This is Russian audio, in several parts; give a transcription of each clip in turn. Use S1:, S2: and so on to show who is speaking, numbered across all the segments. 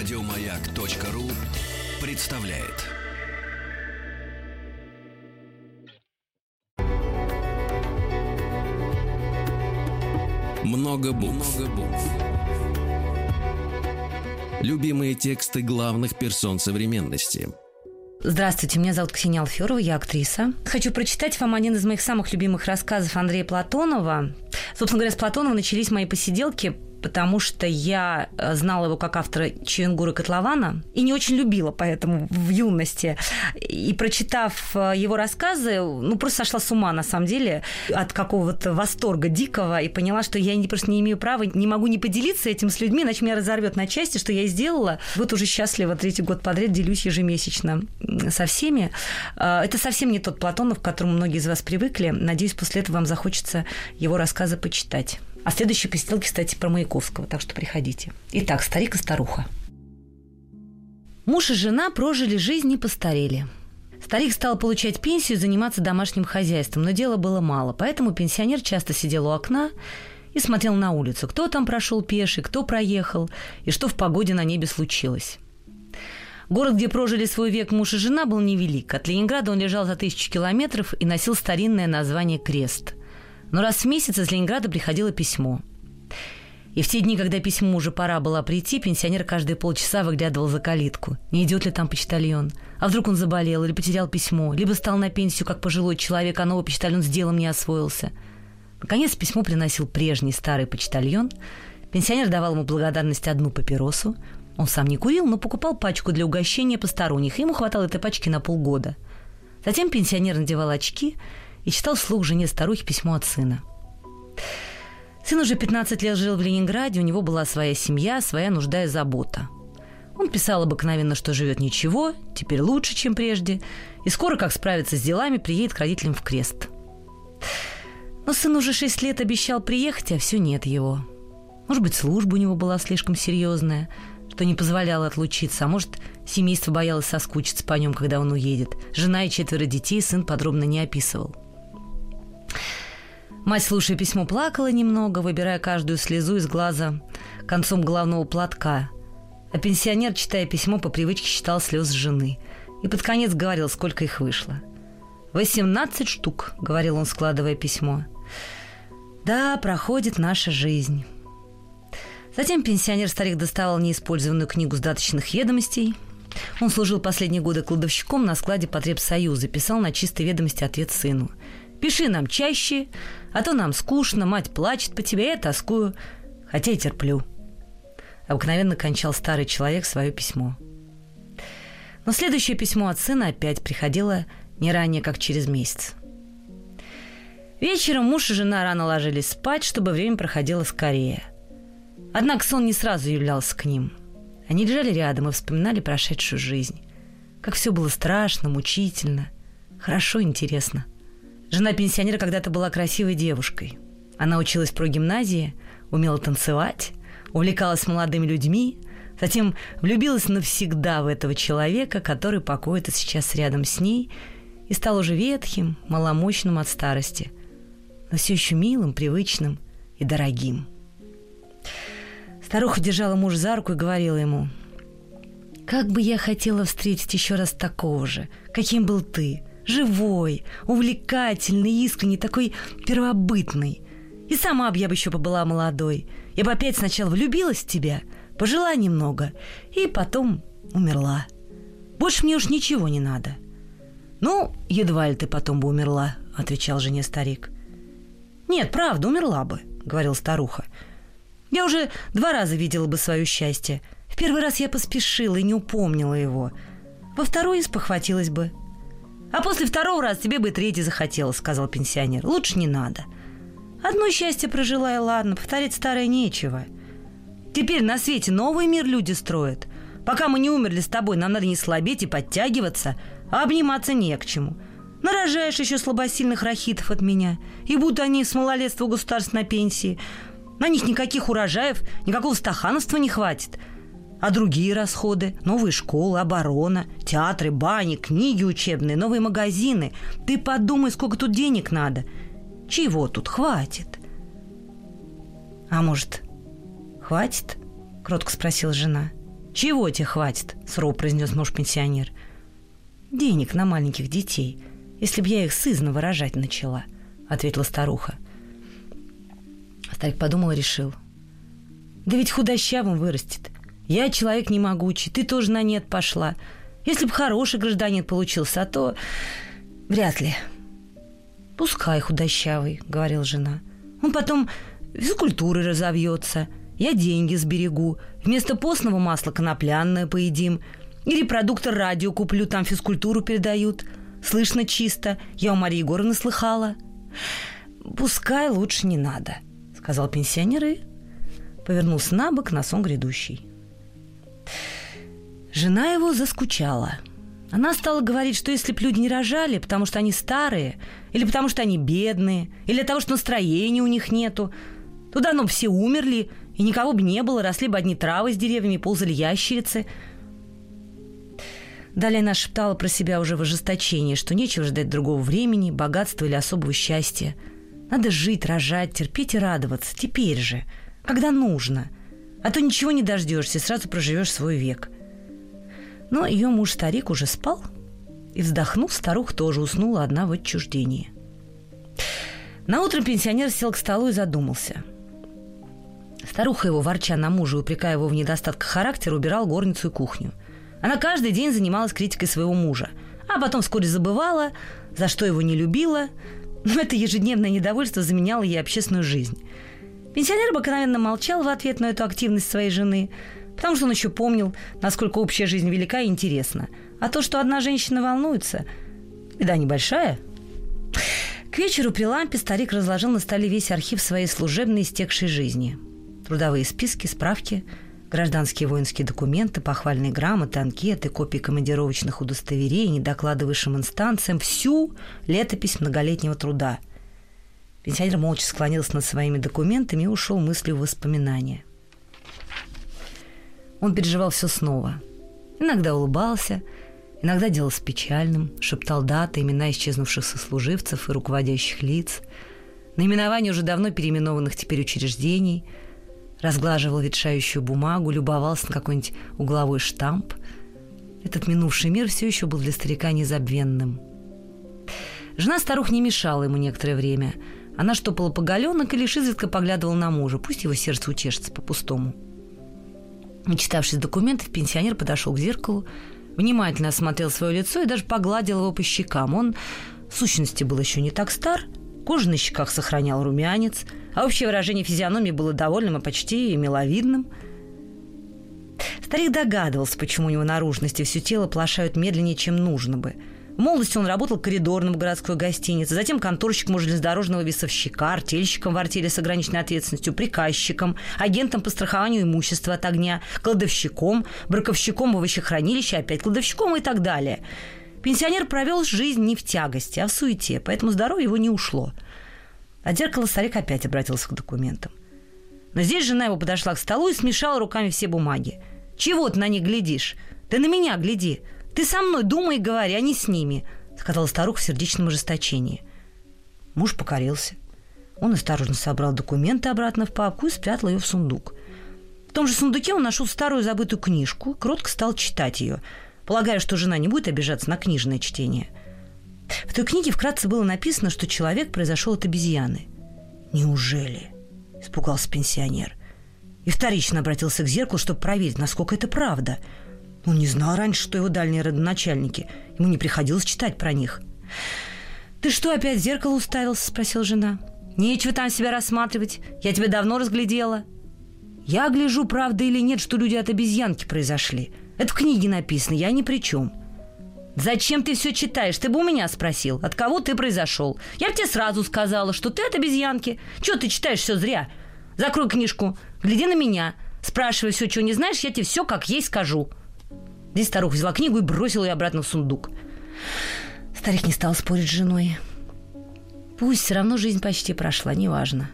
S1: Радиомаяк.ру представляет. Много букв. Любимые тексты главных персон современности.
S2: Здравствуйте, меня зовут Ксения Алферова, я актриса. Хочу прочитать вам один из моих самых любимых рассказов Андрея Платонова. Собственно говоря, с Платонова начались мои посиделки потому что я э, знала его как автора Ченгура Котлована и не очень любила поэтому в юности. И прочитав э, его рассказы, ну, просто сошла с ума, на самом деле, от какого-то восторга дикого и поняла, что я просто не имею права, не могу не поделиться этим с людьми, иначе меня разорвет на части, что я и сделала. Вот уже счастлива, третий год подряд делюсь ежемесячно со всеми. Э, это совсем не тот Платонов, к которому многие из вас привыкли. Надеюсь, после этого вам захочется его рассказы почитать. А следующие посиделки, кстати, про Маяковского, так что приходите. Итак, старик и старуха. Муж и жена прожили жизнь и постарели. Старик стал получать пенсию и заниматься домашним хозяйством, но дела было мало, поэтому пенсионер часто сидел у окна и смотрел на улицу, кто там прошел пеший, кто проехал и что в погоде на небе случилось. Город, где прожили свой век муж и жена, был невелик. От Ленинграда он лежал за тысячу километров и носил старинное название «Крест». Но раз в месяц из Ленинграда приходило письмо. И в те дни, когда письму уже пора было прийти, пенсионер каждые полчаса выглядывал за калитку. Не идет ли там почтальон? А вдруг он заболел или потерял письмо? Либо стал на пенсию как пожилой человек, а новый почтальон с делом не освоился. Наконец письмо приносил прежний старый почтальон. Пенсионер давал ему благодарность одну папиросу. Он сам не курил, но покупал пачку для угощения посторонних, ему хватало этой пачки на полгода. Затем пенсионер надевал очки и читал вслух жене старухи письмо от сына. Сын уже 15 лет жил в Ленинграде, у него была своя семья, своя нужда и забота. Он писал обыкновенно, что живет ничего, теперь лучше, чем прежде, и скоро, как справиться с делами, приедет к родителям в крест. Но сын уже шесть лет обещал приехать, а все нет его. Может быть, служба у него была слишком серьезная, что не позволяло отлучиться, а может, семейство боялось соскучиться по нем, когда он уедет. Жена и четверо детей сын подробно не описывал. Мать, слушая письмо, плакала немного, выбирая каждую слезу из глаза концом головного платка. А пенсионер, читая письмо, по привычке считал слез жены. И под конец говорил, сколько их вышло. «Восемнадцать штук», — говорил он, складывая письмо. «Да, проходит наша жизнь». Затем пенсионер-старик доставал неиспользованную книгу сдаточных ведомостей. Он служил последние годы кладовщиком на складе потребсоюза, писал на чистой ведомости ответ сыну. Пиши нам чаще, а то нам скучно, мать плачет по тебе, я тоскую, хотя и терплю. Обыкновенно кончал старый человек свое письмо. Но следующее письмо от сына опять приходило не ранее, как через месяц. Вечером муж и жена рано ложились спать, чтобы время проходило скорее. Однако сон не сразу являлся к ним. Они лежали рядом и вспоминали прошедшую жизнь. Как все было страшно, мучительно, хорошо, интересно. Жена пенсионера когда-то была красивой девушкой. Она училась про гимназии, умела танцевать, увлекалась молодыми людьми, затем влюбилась навсегда в этого человека, который покоится сейчас рядом с ней, и стал уже ветхим, маломощным от старости, но все еще милым, привычным и дорогим. Старуха держала муж за руку и говорила ему, «Как бы я хотела встретить еще раз такого же, каким был ты, живой, увлекательный, искренний, такой первобытный. И сама бы я бы еще побыла молодой. Я бы опять сначала влюбилась в тебя, пожила немного, и потом умерла. Больше мне уж ничего не надо. Ну, едва ли ты потом бы умерла, отвечал жене старик. Нет, правда, умерла бы, говорил старуха. Я уже два раза видела бы свое счастье. В первый раз я поспешила и не упомнила его. Во второй испохватилась бы. А после второго раза тебе бы третий захотелось, сказал пенсионер. Лучше не надо. Одно счастье прожила и ладно, повторить старое нечего. Теперь на свете новый мир люди строят. Пока мы не умерли с тобой, нам надо не слабеть и подтягиваться, а обниматься не к чему. Нарожаешь еще слабосильных рахитов от меня, и будут они с малолетства государств на пенсии. На них никаких урожаев, никакого стахановства не хватит – а другие расходы? Новые школы, оборона, театры, бани, книги учебные, новые магазины. Ты подумай, сколько тут денег надо. Чего тут хватит? А может, хватит? Кротко спросила жена. «Чего тебе хватит?» – сурово произнес муж-пенсионер. «Денег на маленьких детей, если б я их сызно выражать начала», – ответила старуха. Старик подумал и решил. «Да ведь худощавым вырастет. Я человек не могучий, ты тоже на нет пошла. Если б хороший гражданин получился, а то вряд ли». «Пускай худощавый», — говорила жена. «Он потом физкультурой разовьется, я деньги сберегу, вместо постного масла конопляное поедим, и репродуктор радио куплю, там физкультуру передают. Слышно чисто, я у Марии Егоровны слыхала». «Пускай лучше не надо», — сказал пенсионер и повернулся на бок на сон грядущий. Жена его заскучала. Она стала говорить, что если б люди не рожали, потому что они старые, или потому что они бедные, или от того, что настроения у них нету, то давно все умерли, и никого бы не было, росли бы одни травы с деревьями, ползали ящерицы. Далее она шептала про себя уже в ожесточении, что нечего ждать другого времени, богатства или особого счастья. Надо жить, рожать, терпеть и радоваться, теперь же, когда нужно. А то ничего не дождешься, сразу проживешь свой век – но ее муж-старик уже спал, и, вздохнув, старуха тоже уснула одна в отчуждении. На утро пенсионер сел к столу и задумался. Старуха его, ворча на мужа и упрекая его в недостатках характера, убирал горницу и кухню. Она каждый день занималась критикой своего мужа, а потом вскоре забывала, за что его не любила, но это ежедневное недовольство заменяло ей общественную жизнь. Пенсионер обыкновенно молчал в ответ на эту активность своей жены – Потому что он еще помнил, насколько общая жизнь велика и интересна. А то, что одна женщина волнуется, беда небольшая. К вечеру при лампе старик разложил на столе весь архив своей служебной истекшей жизни. Трудовые списки, справки, гражданские воинские документы, похвальные грамоты, анкеты, копии командировочных удостоверений, доклады высшим инстанциям, всю летопись многолетнего труда. Пенсионер молча склонился над своими документами и ушел мыслью в воспоминания. Он переживал все снова. Иногда улыбался, иногда делался печальным, шептал даты, имена исчезнувших сослуживцев и руководящих лиц, наименования уже давно переименованных теперь учреждений, разглаживал ветшающую бумагу, любовался на какой-нибудь угловой штамп. Этот минувший мир все еще был для старика незабвенным. Жена старух не мешала ему некоторое время. Она штопала поголенок и лишь изредка поглядывала на мужа. Пусть его сердце утешится по-пустому. Начитавшись документов, пенсионер подошел к зеркалу, внимательно осмотрел свое лицо и даже погладил его по щекам. Он, в сущности, был еще не так стар, кожа на щеках сохранял румянец, а общее выражение физиономии было довольным и почти миловидным. Старик догадывался, почему у него наружности все тело плашают медленнее, чем нужно бы – в молодости он работал коридорным в городской гостинице, затем конторщиком у железнодорожного весовщика, артельщиком в артели с ограниченной ответственностью, приказчиком, агентом по страхованию имущества от огня, кладовщиком, браковщиком в овощехранилище, опять кладовщиком и так далее. Пенсионер провел жизнь не в тягости, а в суете, поэтому здоровье его не ушло. От зеркала старик опять обратился к документам. Но здесь жена его подошла к столу и смешала руками все бумаги. «Чего ты на них глядишь? Ты на меня гляди!» Ты со мной думай и говори, а не с ними», — сказала старуха в сердечном ожесточении. Муж покорился. Он осторожно собрал документы обратно в папку и спрятал ее в сундук. В том же сундуке он нашел старую забытую книжку, кротко стал читать ее, полагая, что жена не будет обижаться на книжное чтение. В той книге вкратце было написано, что человек произошел от обезьяны. «Неужели?» – испугался пенсионер. И вторично обратился к зеркалу, чтобы проверить, насколько это правда – он не знал раньше, что его дальние родоначальники. Ему не приходилось читать про них. «Ты что, опять в зеркало уставился?» – спросила жена. «Нечего там себя рассматривать. Я тебя давно разглядела». «Я гляжу, правда или нет, что люди от обезьянки произошли. Это в книге написано, я ни при чем». «Зачем ты все читаешь? Ты бы у меня спросил, от кого ты произошел. Я бы тебе сразу сказала, что ты от обезьянки. Чего ты читаешь все зря? Закрой книжку, гляди на меня. Спрашивай все, чего не знаешь, я тебе все как ей скажу». Здесь старуха взяла книгу и бросила ее обратно в сундук. Старик не стал спорить с женой. Пусть все равно жизнь почти прошла, неважно.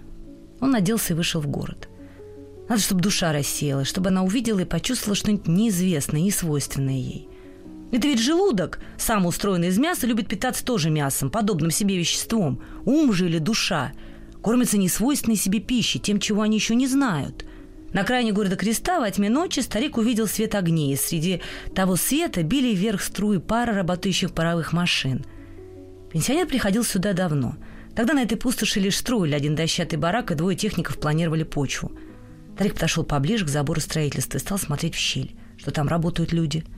S2: Он оделся и вышел в город. Надо, чтобы душа рассеялась, чтобы она увидела и почувствовала что-нибудь неизвестное, не свойственное ей. Это ведь желудок, сам устроенный из мяса, любит питаться тоже мясом, подобным себе веществом. Ум же или душа кормятся несвойственной себе пищей, тем, чего они еще не знают. На крайне города Креста во тьме ночи старик увидел свет огней, и среди того света били вверх струи пара работающих паровых машин. Пенсионер приходил сюда давно. Тогда на этой пустоши лишь строили один дощатый барак, и двое техников планировали почву. Старик подошел поближе к забору строительства и стал смотреть в щель, что там работают люди –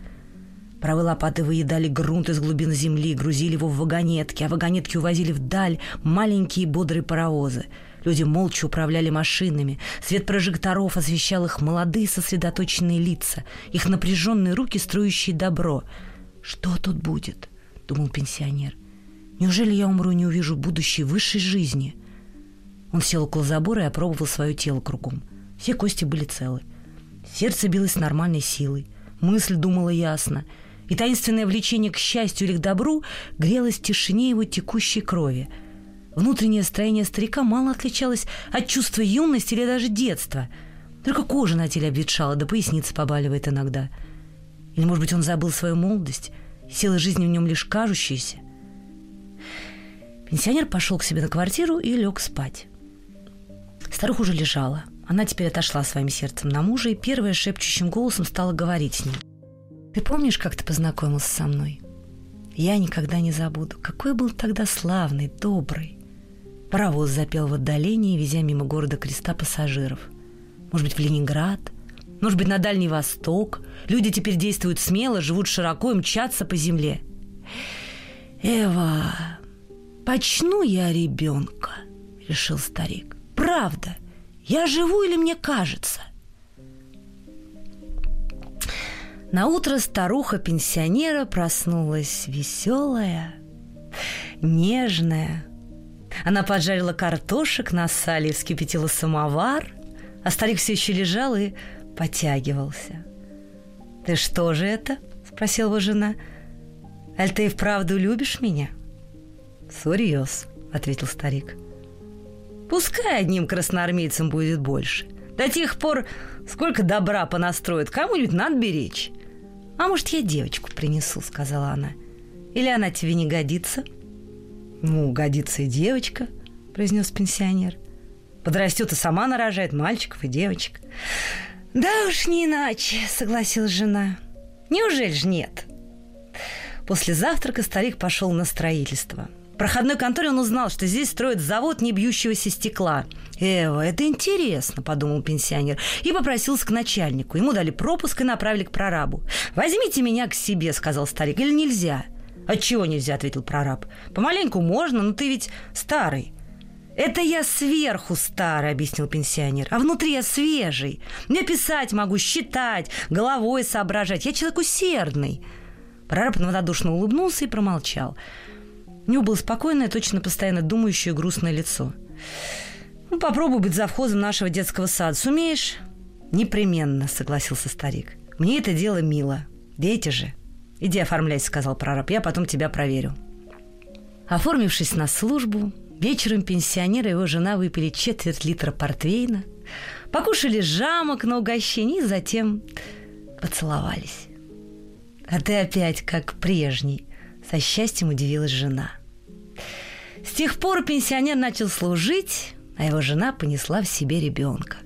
S2: Правые лопаты выедали грунт из глубин земли, грузили его в вагонетки, а вагонетки увозили вдаль маленькие бодрые паровозы. Люди молча управляли машинами. Свет прожекторов освещал их молодые сосредоточенные лица, их напряженные руки, строящие добро. «Что тут будет?» — думал пенсионер. «Неужели я умру и не увижу будущей высшей жизни?» Он сел около забора и опробовал свое тело кругом. Все кости были целы. Сердце билось нормальной силой. Мысль думала ясно — и таинственное влечение к счастью или к добру грелось в тишине его текущей крови. Внутреннее строение старика мало отличалось от чувства юности или даже детства. Только кожа на теле обветшала, да поясница побаливает иногда. Или, может быть, он забыл свою молодость, силы жизни в нем лишь кажущиеся. Пенсионер пошел к себе на квартиру и лег спать. Старуха уже лежала. Она теперь отошла своим сердцем на мужа и первая шепчущим голосом стала говорить с ним – ты помнишь, как ты познакомился со мной? Я никогда не забуду. Какой был тогда славный, добрый. Паровоз запел в отдалении, везя мимо города креста пассажиров. Может быть, в Ленинград? Может быть, на Дальний Восток? Люди теперь действуют смело, живут широко и мчатся по земле. Эва, почну я ребенка, решил старик. Правда, я живу или мне кажется? На утро старуха-пенсионера проснулась веселая, нежная. Она поджарила картошек на сале вскипятила самовар, а старик все еще лежал и потягивался. «Ты что же это?» – спросила его жена. «Аль ты и вправду любишь меня?» «Сурьез», – ответил старик. «Пускай одним красноармейцам будет больше. До тех пор, сколько добра понастроят, кому-нибудь надо беречь». «А может, я девочку принесу», — сказала она. «Или она тебе не годится?» «Ну, годится и девочка», — произнес пенсионер. «Подрастет и сама нарожает мальчиков и девочек». «Да уж не иначе», — согласилась жена. «Неужели ж нет?» После завтрака старик пошел на строительство — проходной конторе он узнал, что здесь строят завод не бьющегося стекла. «Эва, это интересно», – подумал пенсионер, и попросился к начальнику. Ему дали пропуск и направили к прорабу. «Возьмите меня к себе», – сказал старик, – «или нельзя?» «Отчего нельзя?» – ответил прораб. «Помаленьку можно, но ты ведь старый». «Это я сверху старый», — объяснил пенсионер. «А внутри я свежий. Я писать могу, считать, головой соображать. Я человек усердный». Прораб равнодушно улыбнулся и промолчал. У него было спокойное, точно постоянно думающее грустное лицо. «Ну, попробуй быть завхозом нашего детского сада. Сумеешь?» «Непременно», — согласился старик. «Мне это дело мило. Дети же». «Иди оформляйся», — сказал прораб. «Я потом тебя проверю». Оформившись на службу, вечером пенсионер и его жена выпили четверть литра портвейна, покушали жамок на угощение и затем поцеловались. «А ты опять как прежний», — со счастьем удивилась жена. С тех пор пенсионер начал служить, а его жена понесла в себе ребенка.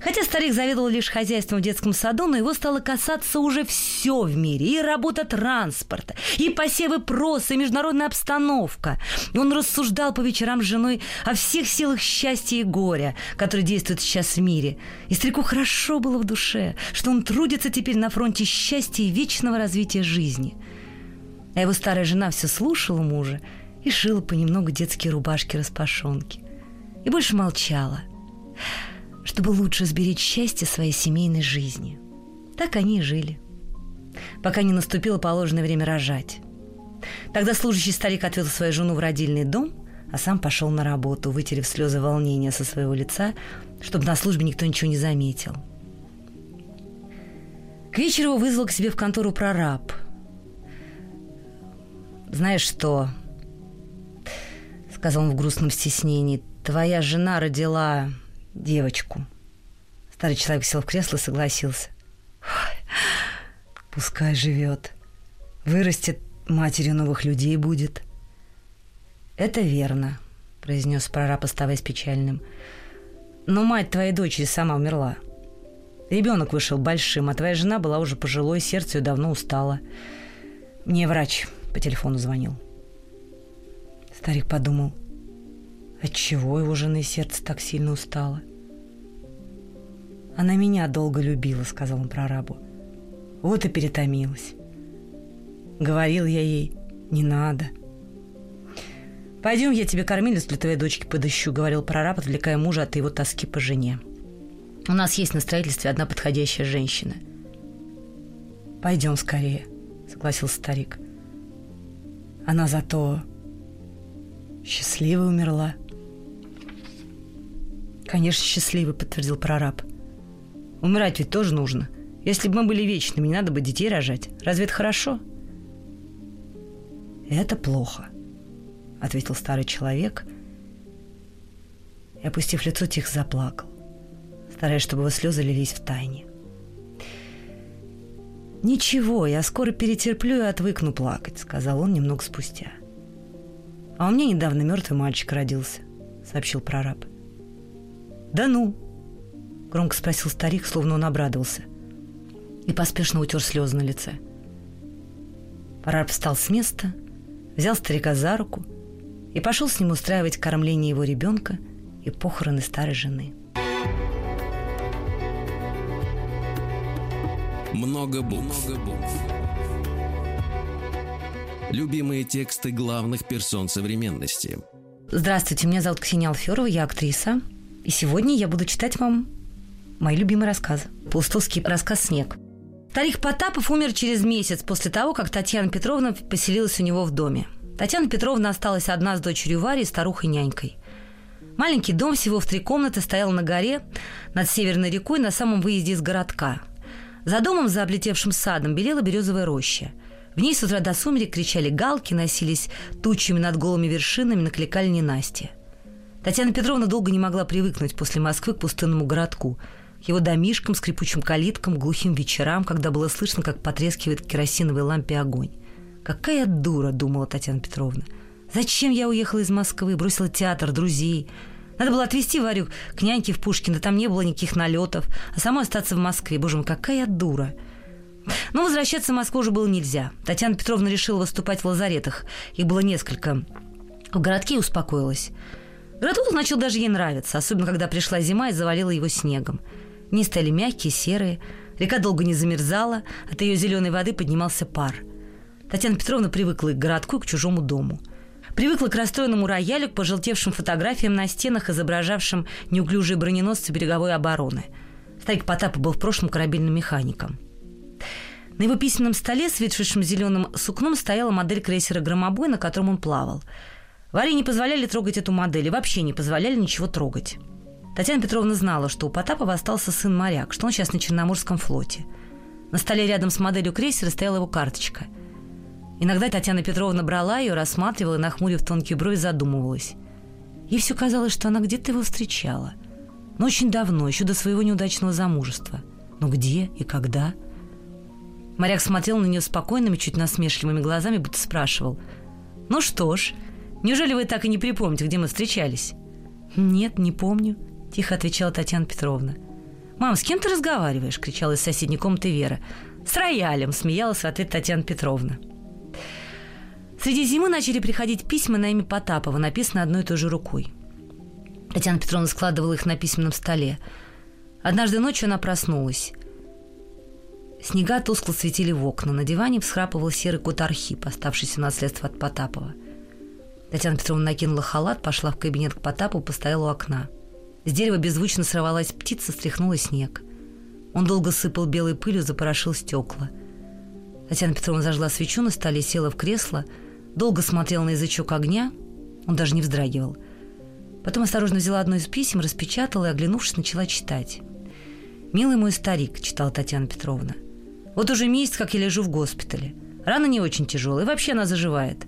S2: Хотя старик заведовал лишь хозяйством в детском саду, но его стало касаться уже все в мире. И работа транспорта, и посевы проса, и международная обстановка. Он рассуждал по вечерам с женой о всех силах счастья и горя, которые действуют сейчас в мире. И старику хорошо было в душе, что он трудится теперь на фронте счастья и вечного развития жизни. А его старая жена все слушала мужа и шила понемногу детские рубашки-распашонки. И больше молчала, чтобы лучше сберечь счастье своей семейной жизни. Так они и жили, пока не наступило положенное время рожать. Тогда служащий старик отвел свою жену в родильный дом, а сам пошел на работу, вытерев слезы волнения со своего лица, чтобы на службе никто ничего не заметил. К вечеру его вызвал к себе в контору прораб. «Знаешь что?» сказал он в грустном стеснении. Твоя жена родила девочку. Старый человек сел в кресло и согласился. Пускай живет. Вырастет, матерью новых людей будет. Это верно, произнес прораб, оставаясь печальным. Но мать твоей дочери сама умерла. Ребенок вышел большим, а твоя жена была уже пожилой, сердце ее давно устало. Мне врач по телефону звонил. Старик подумал, отчего его жены сердце так сильно устало. Она меня долго любила, сказал он прорабу. Вот и перетомилась. Говорил я ей, не надо. Пойдем, я тебе кормилец для твоей дочки подыщу, говорил прораб, отвлекая мужа от его тоски по жене. У нас есть на строительстве одна подходящая женщина. Пойдем скорее, согласился старик. Она зато счастливо умерла. Конечно, счастливый, подтвердил прораб. Умирать ведь тоже нужно. Если бы мы были вечными, не надо бы детей рожать. Разве это хорошо? Это плохо, ответил старый человек и, опустив лицо, тихо заплакал стараясь, чтобы его слезы лились в тайне. «Ничего, я скоро перетерплю и отвыкну плакать», — сказал он немного спустя. «А у меня недавно мертвый мальчик родился», — сообщил прораб. «Да ну!» — громко спросил старик, словно он обрадовался. И поспешно утер слезы на лице. Прораб встал с места, взял старика за руку и пошел с ним устраивать кормление его ребенка и похороны старой жены.
S1: Много букв. Любимые тексты главных персон современности.
S2: Здравствуйте, меня зовут Ксения Алферова, я актриса. И сегодня я буду читать вам мои любимые рассказы. Паустовский рассказ «Снег». Старик Потапов умер через месяц после того, как Татьяна Петровна поселилась у него в доме. Татьяна Петровна осталась одна с дочерью Варей, старухой-нянькой. Маленький дом всего в три комнаты стоял на горе над Северной рекой на самом выезде из городка – за домом, за облетевшим садом, белела березовая роща. В ней с утра до сумерек кричали галки, носились тучами над голыми вершинами, накликали ненастье. Татьяна Петровна долго не могла привыкнуть после Москвы к пустынному городку, его домишкам, скрипучим калиткам, глухим вечерам, когда было слышно, как потрескивает керосиновой лампе огонь. «Какая дура!» — думала Татьяна Петровна. «Зачем я уехала из Москвы, бросила театр, друзей?» Надо было отвезти Варю к няньке в Пушкино, там не было никаких налетов, а самой остаться в Москве. Боже мой, какая дура. Но возвращаться в Москву уже было нельзя. Татьяна Петровна решила выступать в лазаретах. Их было несколько. В городке успокоилась. Городок начал даже ей нравиться, особенно когда пришла зима и завалила его снегом. Дни стали мягкие, серые. Река долго не замерзала, от ее зеленой воды поднимался пар. Татьяна Петровна привыкла и к городку, и к чужому дому – Привыкла к расстроенному роялю, к пожелтевшим фотографиям на стенах, изображавшим неуклюжие броненосцы береговой обороны. Старик Потапа был в прошлом корабельным механиком. На его письменном столе с ветшевшим зеленым сукном стояла модель крейсера «Громобой», на котором он плавал. Варе не позволяли трогать эту модель и вообще не позволяли ничего трогать. Татьяна Петровна знала, что у Потапова остался сын моряк, что он сейчас на Черноморском флоте. На столе рядом с моделью крейсера стояла его карточка – Иногда Татьяна Петровна брала ее, рассматривала, нахмурив тонкие брови, задумывалась. Ей все казалось, что она где-то его встречала. Но очень давно, еще до своего неудачного замужества. Но где и когда? Моряк смотрел на нее спокойными, чуть насмешливыми глазами, будто спрашивал. «Ну что ж, неужели вы так и не припомните, где мы встречались?» «Нет, не помню», — тихо отвечала Татьяна Петровна. «Мам, с кем ты разговариваешь?» — кричала из соседней комнаты Вера. «С роялем», — смеялась в ответ Татьяна Петровна. Среди зимы начали приходить письма на имя Потапова, написанные одной и той же рукой. Татьяна Петровна складывала их на письменном столе. Однажды ночью она проснулась. Снега тускло светили в окна. На диване всхрапывал серый кот Архип, оставшийся наследство от Потапова. Татьяна Петровна накинула халат, пошла в кабинет к Потапову, постояла у окна. С дерева беззвучно сорвалась птица, стряхнула снег. Он долго сыпал белой пылью, запорошил стекла. Татьяна Петровна зажгла свечу на столе, села в кресло – Долго смотрела на язычок огня, он даже не вздрагивал. Потом осторожно взяла одно из писем, распечатала и, оглянувшись, начала читать. «Милый мой старик», — читала Татьяна Петровна. «Вот уже месяц, как я лежу в госпитале. Рана не очень тяжелая, и вообще она заживает.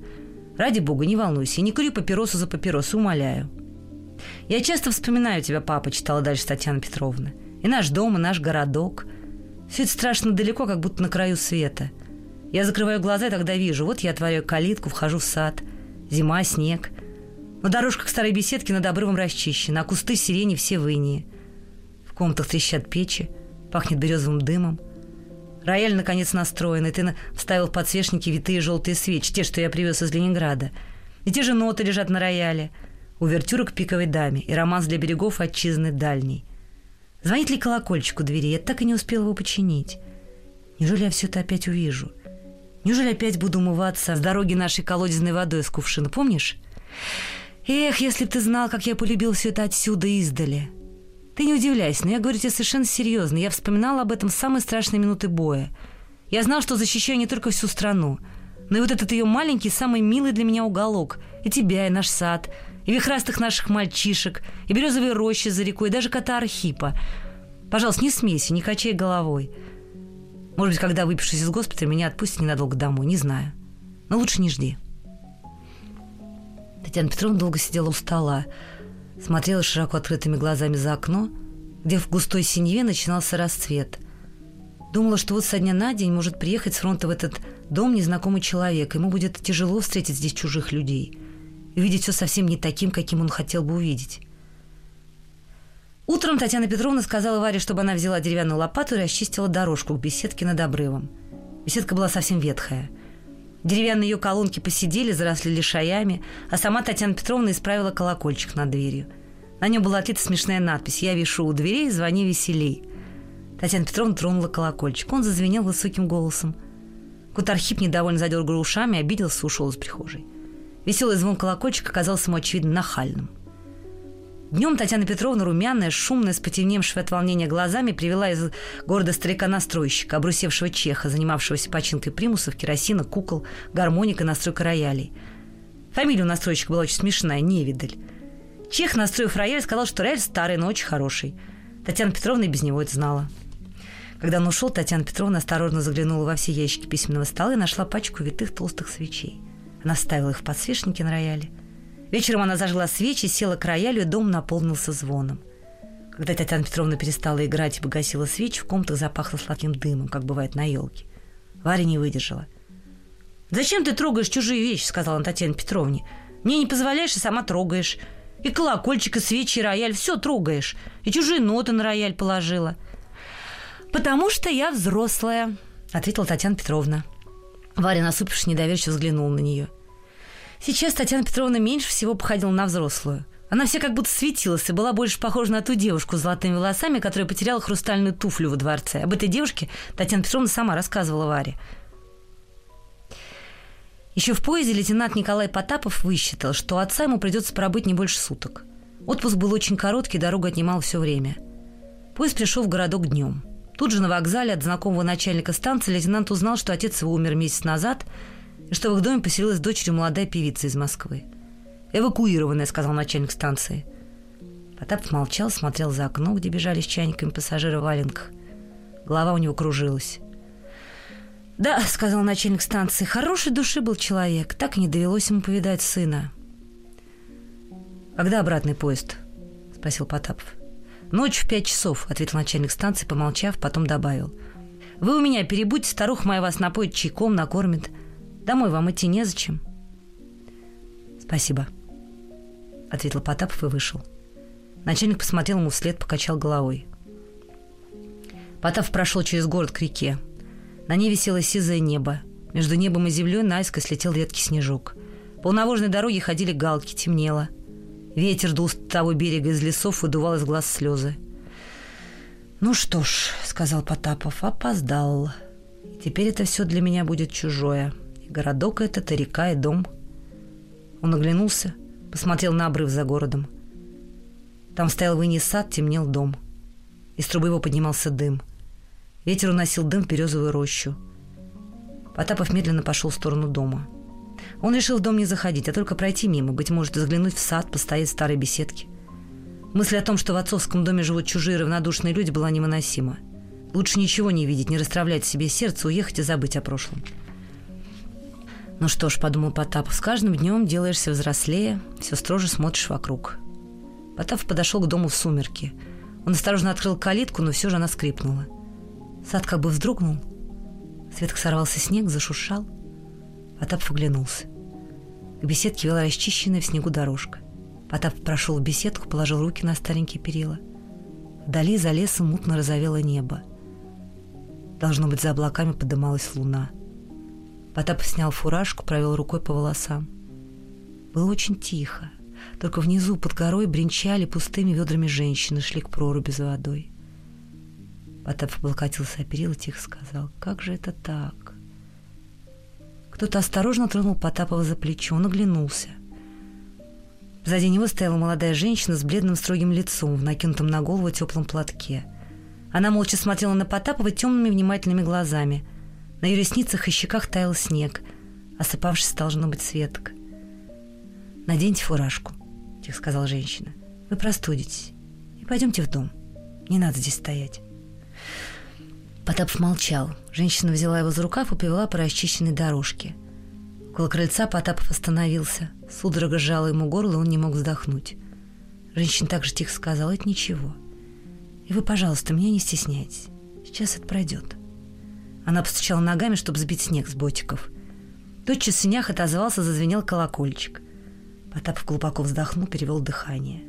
S2: Ради бога, не волнуйся, не кури папиросу за папиросу, умоляю». «Я часто вспоминаю тебя, папа», — читала дальше Татьяна Петровна. «И наш дом, и наш городок. Все это страшно далеко, как будто на краю света. Я закрываю глаза и тогда вижу, вот я отворяю калитку, вхожу в сад. Зима, снег. Но дорожка к старой беседке над обрывом расчищена, а кусты сирени все в инии. В комнатах трещат печи, пахнет березовым дымом. Рояль, наконец, настроен, и ты вставил в подсвечники витые желтые свечи, те, что я привез из Ленинграда. И те же ноты лежат на рояле. Увертюра к пиковой даме и романс для берегов отчизны дальней. Звонит ли колокольчик у двери? Я так и не успел его починить. Неужели я все это опять увижу? Неужели опять буду умываться с дороги нашей колодезной водой из кувшина, помнишь? Эх, если б ты знал, как я полюбил все это отсюда издали. Ты не удивляйся, но я говорю тебе совершенно серьезно. Я вспоминала об этом в самые страшные минуты боя. Я знал, что защищаю не только всю страну, но и вот этот ее маленький, самый милый для меня уголок. И тебя, и наш сад, и вихрастых наших мальчишек, и березовые рощи за рекой, и даже кота Архипа. Пожалуйста, не смейся, не качай головой. Может быть, когда выпишусь из госпиталя, меня отпустят ненадолго домой, не знаю. Но лучше не жди. Татьяна Петровна долго сидела у стола, смотрела широко открытыми глазами за окно, где в густой синеве начинался расцвет. Думала, что вот со дня на день может приехать с фронта в этот дом незнакомый человек, ему будет тяжело встретить здесь чужих людей и увидеть все совсем не таким, каким он хотел бы увидеть. Утром Татьяна Петровна сказала Варе, чтобы она взяла деревянную лопату и расчистила дорожку к беседке над обрывом. Беседка была совсем ветхая. Деревянные ее колонки посидели, заросли лишаями, а сама Татьяна Петровна исправила колокольчик над дверью. На нем была отлита смешная надпись «Я вешу у дверей, звони веселей». Татьяна Петровна тронула колокольчик. Он зазвенел высоким голосом. Кутархип недовольно задергал ушами, обиделся, ушел из прихожей. Веселый звон колокольчика оказался ему, очевидно, нахальным. Днем Татьяна Петровна, румяная, шумная, с потемневшими от волнения глазами, привела из города старика-настройщика, обрусевшего чеха, занимавшегося починкой примусов, керосина, кукол, гармоника настройка роялей. Фамилия у настройщика была очень смешная – Невидаль. Чех, настроив рояль, сказал, что рояль старый, но очень хороший. Татьяна Петровна и без него это знала. Когда он ушел, Татьяна Петровна осторожно заглянула во все ящики письменного стола и нашла пачку витых толстых свечей. Она ставила их в подсвечники на рояле – Вечером она зажгла свечи, села к роялю, и дом наполнился звоном. Когда Татьяна Петровна перестала играть и погасила свечи, в комнатах запахло сладким дымом, как бывает на елке. Варя не выдержала. «Зачем ты трогаешь чужие вещи?» — сказала она Татьяне Петровне. «Мне не позволяешь, и сама трогаешь. И колокольчик, и свечи, и рояль. Все трогаешь. И чужие ноты на рояль положила». «Потому что я взрослая», — ответила Татьяна Петровна. Варя, насупившись, недоверчиво взглянула на нее. Сейчас Татьяна Петровна меньше всего походила на взрослую. Она вся как будто светилась и была больше похожа на ту девушку с золотыми волосами, которая потеряла хрустальную туфлю во дворце. Об этой девушке Татьяна Петровна сама рассказывала Варе. Еще в поезде лейтенант Николай Потапов высчитал, что отца ему придется пробыть не больше суток. Отпуск был очень короткий, дорога отнимала все время. Поезд пришел в городок днем. Тут же на вокзале от знакомого начальника станции лейтенант узнал, что отец его умер месяц назад – что в их доме поселилась дочерью молодая певица из Москвы. «Эвакуированная», — сказал начальник станции. Потапов молчал, смотрел за окно, где бежали с чайниками пассажиры в. Голова у него кружилась. «Да», — сказал начальник станции, — «хорошей души был человек, так и не довелось ему повидать сына». «Когда обратный поезд?» — спросил Потапов. «Ночью в пять часов», — ответил начальник станции, помолчав, потом добавил. «Вы у меня перебудьте, старуха моя вас напоит чайком, накормит. Домой вам идти незачем. Спасибо, ответил Потапов и вышел. Начальник посмотрел ему вслед, покачал головой. Потапов прошел через город к реке. На ней висело сизое небо. Между небом и землей наискось слетел редкий снежок. По унавожной дороге ходили галки, темнело. Ветер дул с того берега из лесов, выдувал из глаз слезы. «Ну что ж», — сказал Потапов, — «опоздал. Теперь это все для меня будет чужое». Городок этот, и река, и дом. Он оглянулся, посмотрел на обрыв за городом. Там стоял вынес сад, темнел дом. Из трубы его поднимался дым. Ветер уносил дым в березовую рощу. Потапов медленно пошел в сторону дома. Он решил в дом не заходить, а только пройти мимо, быть может, заглянуть в сад, постоять в старой беседке. Мысль о том, что в отцовском доме живут чужие равнодушные люди, была невыносима. Лучше ничего не видеть, не расстравлять себе сердце, уехать и забыть о прошлом. Ну что ж, подумал Потапов, с каждым днем делаешься взрослее, все строже смотришь вокруг. Потапов подошел к дому в сумерки. Он осторожно открыл калитку, но все же она скрипнула. Сад как бы вздрогнул. Светка сорвался снег, зашуршал. Потапов оглянулся. К беседке вела расчищенная в снегу дорожка. Потап прошел в беседку, положил руки на старенькие перила. Вдали за лесом мутно разовело небо. Должно быть, за облаками подымалась луна. Потап снял фуражку, провел рукой по волосам. Было очень тихо. Только внизу под горой бренчали пустыми ведрами женщины, шли к проруби за водой. Потап облокотился о перила, тихо сказал, «Как же это так?» Кто-то осторожно тронул Потапова за плечо, он оглянулся. Сзади него стояла молодая женщина с бледным строгим лицом в накинутом на голову теплом платке. Она молча смотрела на Потапова темными внимательными глазами. На ее ресницах и щеках таял снег, осыпавшись, должно быть, светка. «Наденьте фуражку», — тихо сказала женщина. «Вы простудитесь. И пойдемте в дом. Не надо здесь стоять». Потапов молчал. Женщина взяла его за рукав и повела по расчищенной дорожке. Около крыльца Потапов остановился. Судорога сжала ему горло, и он не мог вздохнуть. Женщина также тихо сказала, это ничего. И вы, пожалуйста, меня не стесняйтесь. Сейчас это пройдет. Она постучала ногами, чтобы сбить снег с ботиков. Тотчас в синях отозвался, зазвенел колокольчик. Потапов глубоко вздохнул, перевел дыхание.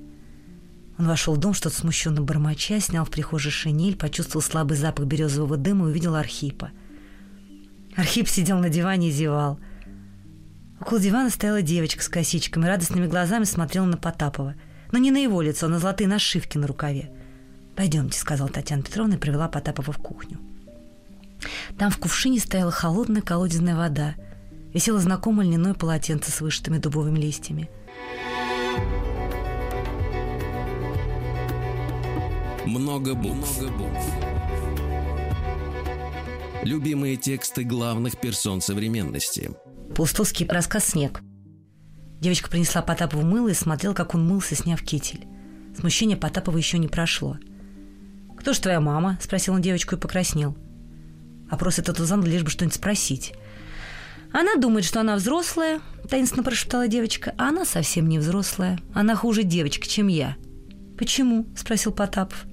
S2: Он вошел в дом, что-то смущенно бормоча, снял в прихожей шинель, почувствовал слабый запах березового дыма и увидел Архипа. Архип сидел на диване и зевал. Около дивана стояла девочка с косичками, радостными глазами смотрела на Потапова. Но не на его лицо, а на золотые нашивки на рукаве. «Пойдемте», — сказала Татьяна Петровна и привела Потапова в кухню. Там в кувшине стояла холодная колодезная вода. Висело знакомое льняное полотенце с вышитыми дубовыми листьями.
S1: Много букв. Любимые тексты главных персон современности.
S2: Пустовский рассказ «Снег». Девочка принесла Потапову мыло и смотрела, как он мылся, сняв китель. Смущение Потапова еще не прошло. «Кто ж твоя мама?» – спросил он девочку и покраснел. Опрос этот узнал, лишь бы что-нибудь спросить. «Она думает, что она взрослая», – таинственно прошептала девочка. «А она совсем не взрослая. Она хуже девочка, чем я». «Почему?» – спросил Потапов.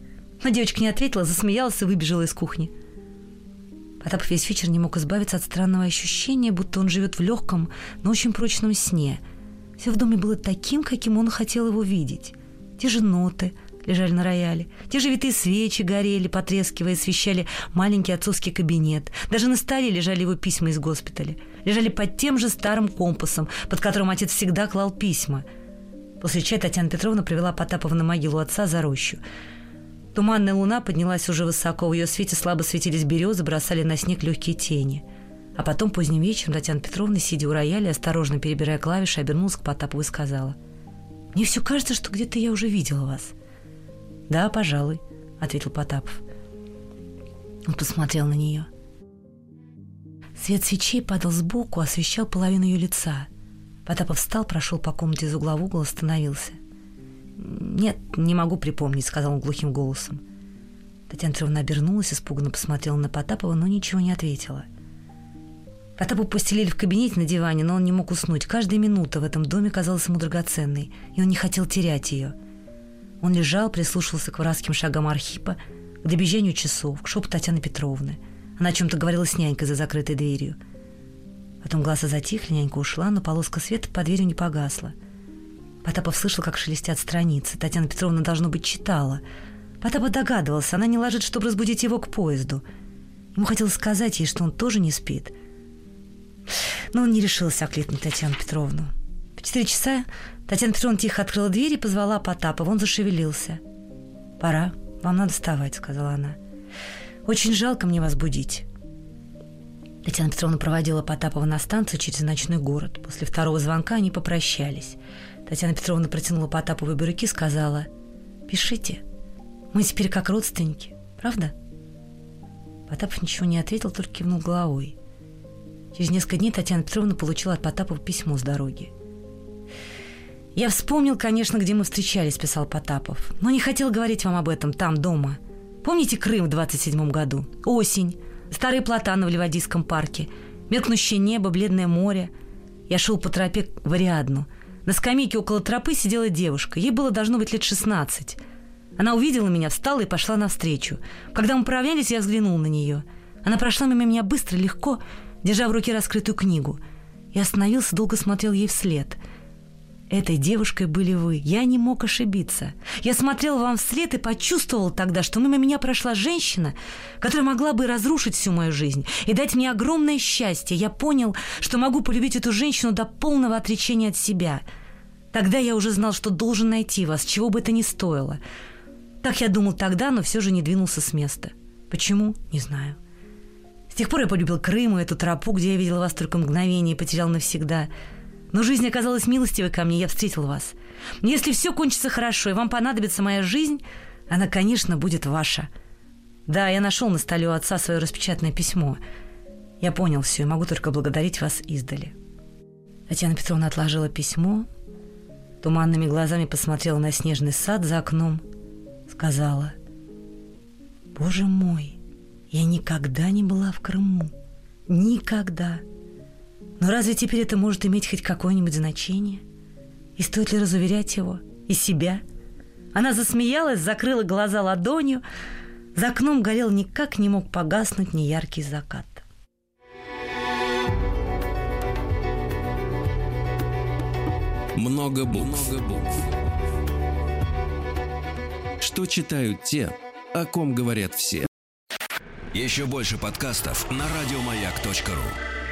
S2: Но девочка не ответила, засмеялась и выбежала из кухни. Потапов весь вечер не мог избавиться от странного ощущения, будто он живет в легком, но очень прочном сне. Все в доме было таким, каким он хотел его видеть. Те же ноты лежали на рояле, те же витые свечи горели, потрескивая, освещали маленький отцовский кабинет. Даже на столе лежали его письма из госпиталя. Лежали под тем же старым компасом, под которым отец всегда клал письма. После чая Татьяна Петровна привела Потапова на могилу отца за рощу. Туманная луна поднялась уже высоко, в ее свете слабо светились березы, бросали на снег легкие тени. А потом поздним вечером Татьяна Петровна, сидя у рояля, осторожно перебирая клавиши, обернулась к Потапову и сказала. «Мне все кажется, что где-то я уже видела вас». «Да, пожалуй», — ответил Потапов. Он посмотрел на нее. Свет свечей падал сбоку, освещал половину ее лица. Потапов встал, прошел по комнате из угла в угол, остановился. «Нет, не могу припомнить», — сказал он глухим голосом. Татьяна Петровна обернулась, испуганно посмотрела на Потапова, но ничего не ответила. Потапу постелили в кабинете на диване, но он не мог уснуть. Каждая минута в этом доме казалась ему драгоценной, и он не хотел терять ее. Он лежал, прислушивался к воровским шагам Архипа, к добежанию часов, к шепоту Татьяны Петровны. Она о чем-то говорила с нянькой за закрытой дверью. Потом глаза затихли, нянька ушла, но полоска света под дверью не погасла — Потапов слышал, как шелестят страницы. Татьяна Петровна, должно быть, читала. Потапов догадывался, она не ложит, чтобы разбудить его к поезду. Ему хотелось сказать ей, что он тоже не спит. Но он не решился окликнуть Татьяну Петровну. В четыре часа Татьяна Петровна тихо открыла дверь и позвала Потапова. Он зашевелился. «Пора, вам надо вставать», — сказала она. «Очень жалко мне вас будить». Татьяна Петровна проводила Потапова на станцию через ночной город. После второго звонка они попрощались. Татьяна Петровна протянула Потаповой бирюки и сказала, «Пишите. Мы теперь как родственники, правда?» Потапов ничего не ответил, только кивнул головой. Через несколько дней Татьяна Петровна получила от Потапова письмо с дороги. «Я вспомнил, конечно, где мы встречались», — писал Потапов. «Но не хотел говорить вам об этом там, дома. Помните Крым в 27 году? Осень, старые платаны в Ливадийском парке, меркнущее небо, бледное море. Я шел по тропе в Ариадну — на скамейке около тропы сидела девушка. Ей было должно быть лет 16. Она увидела меня, встала и пошла навстречу. Когда мы поравнялись, я взглянул на нее. Она прошла мимо меня быстро, легко, держа в руке раскрытую книгу. Я остановился, долго смотрел ей вслед. Этой девушкой были вы. Я не мог ошибиться. Я смотрел вам вслед и почувствовал тогда, что мимо меня прошла женщина, которая могла бы разрушить всю мою жизнь и дать мне огромное счастье. Я понял, что могу полюбить эту женщину до полного отречения от себя. Тогда я уже знал, что должен найти вас, чего бы это ни стоило. Так я думал тогда, но все же не двинулся с места. Почему? Не знаю. С тех пор я полюбил Крым и эту тропу, где я видел вас только мгновение и потерял навсегда – но жизнь оказалась милостивой ко мне, я встретил вас. Если все кончится хорошо, и вам понадобится моя жизнь, она, конечно, будет ваша. Да, я нашел на столе у отца свое распечатанное письмо. Я понял все и могу только благодарить вас издали. Татьяна Петровна отложила письмо, туманными глазами посмотрела на снежный сад за окном, сказала, «Боже мой, я никогда не была в Крыму. Никогда!» Но разве теперь это может иметь хоть какое-нибудь значение? И стоит ли разуверять его? И себя? Она засмеялась, закрыла глаза ладонью. За окном горел никак не мог погаснуть неяркий закат.
S1: Много букв. Много букв. Что читают те, о ком говорят все. Еще больше подкастов на радиомаяк.ру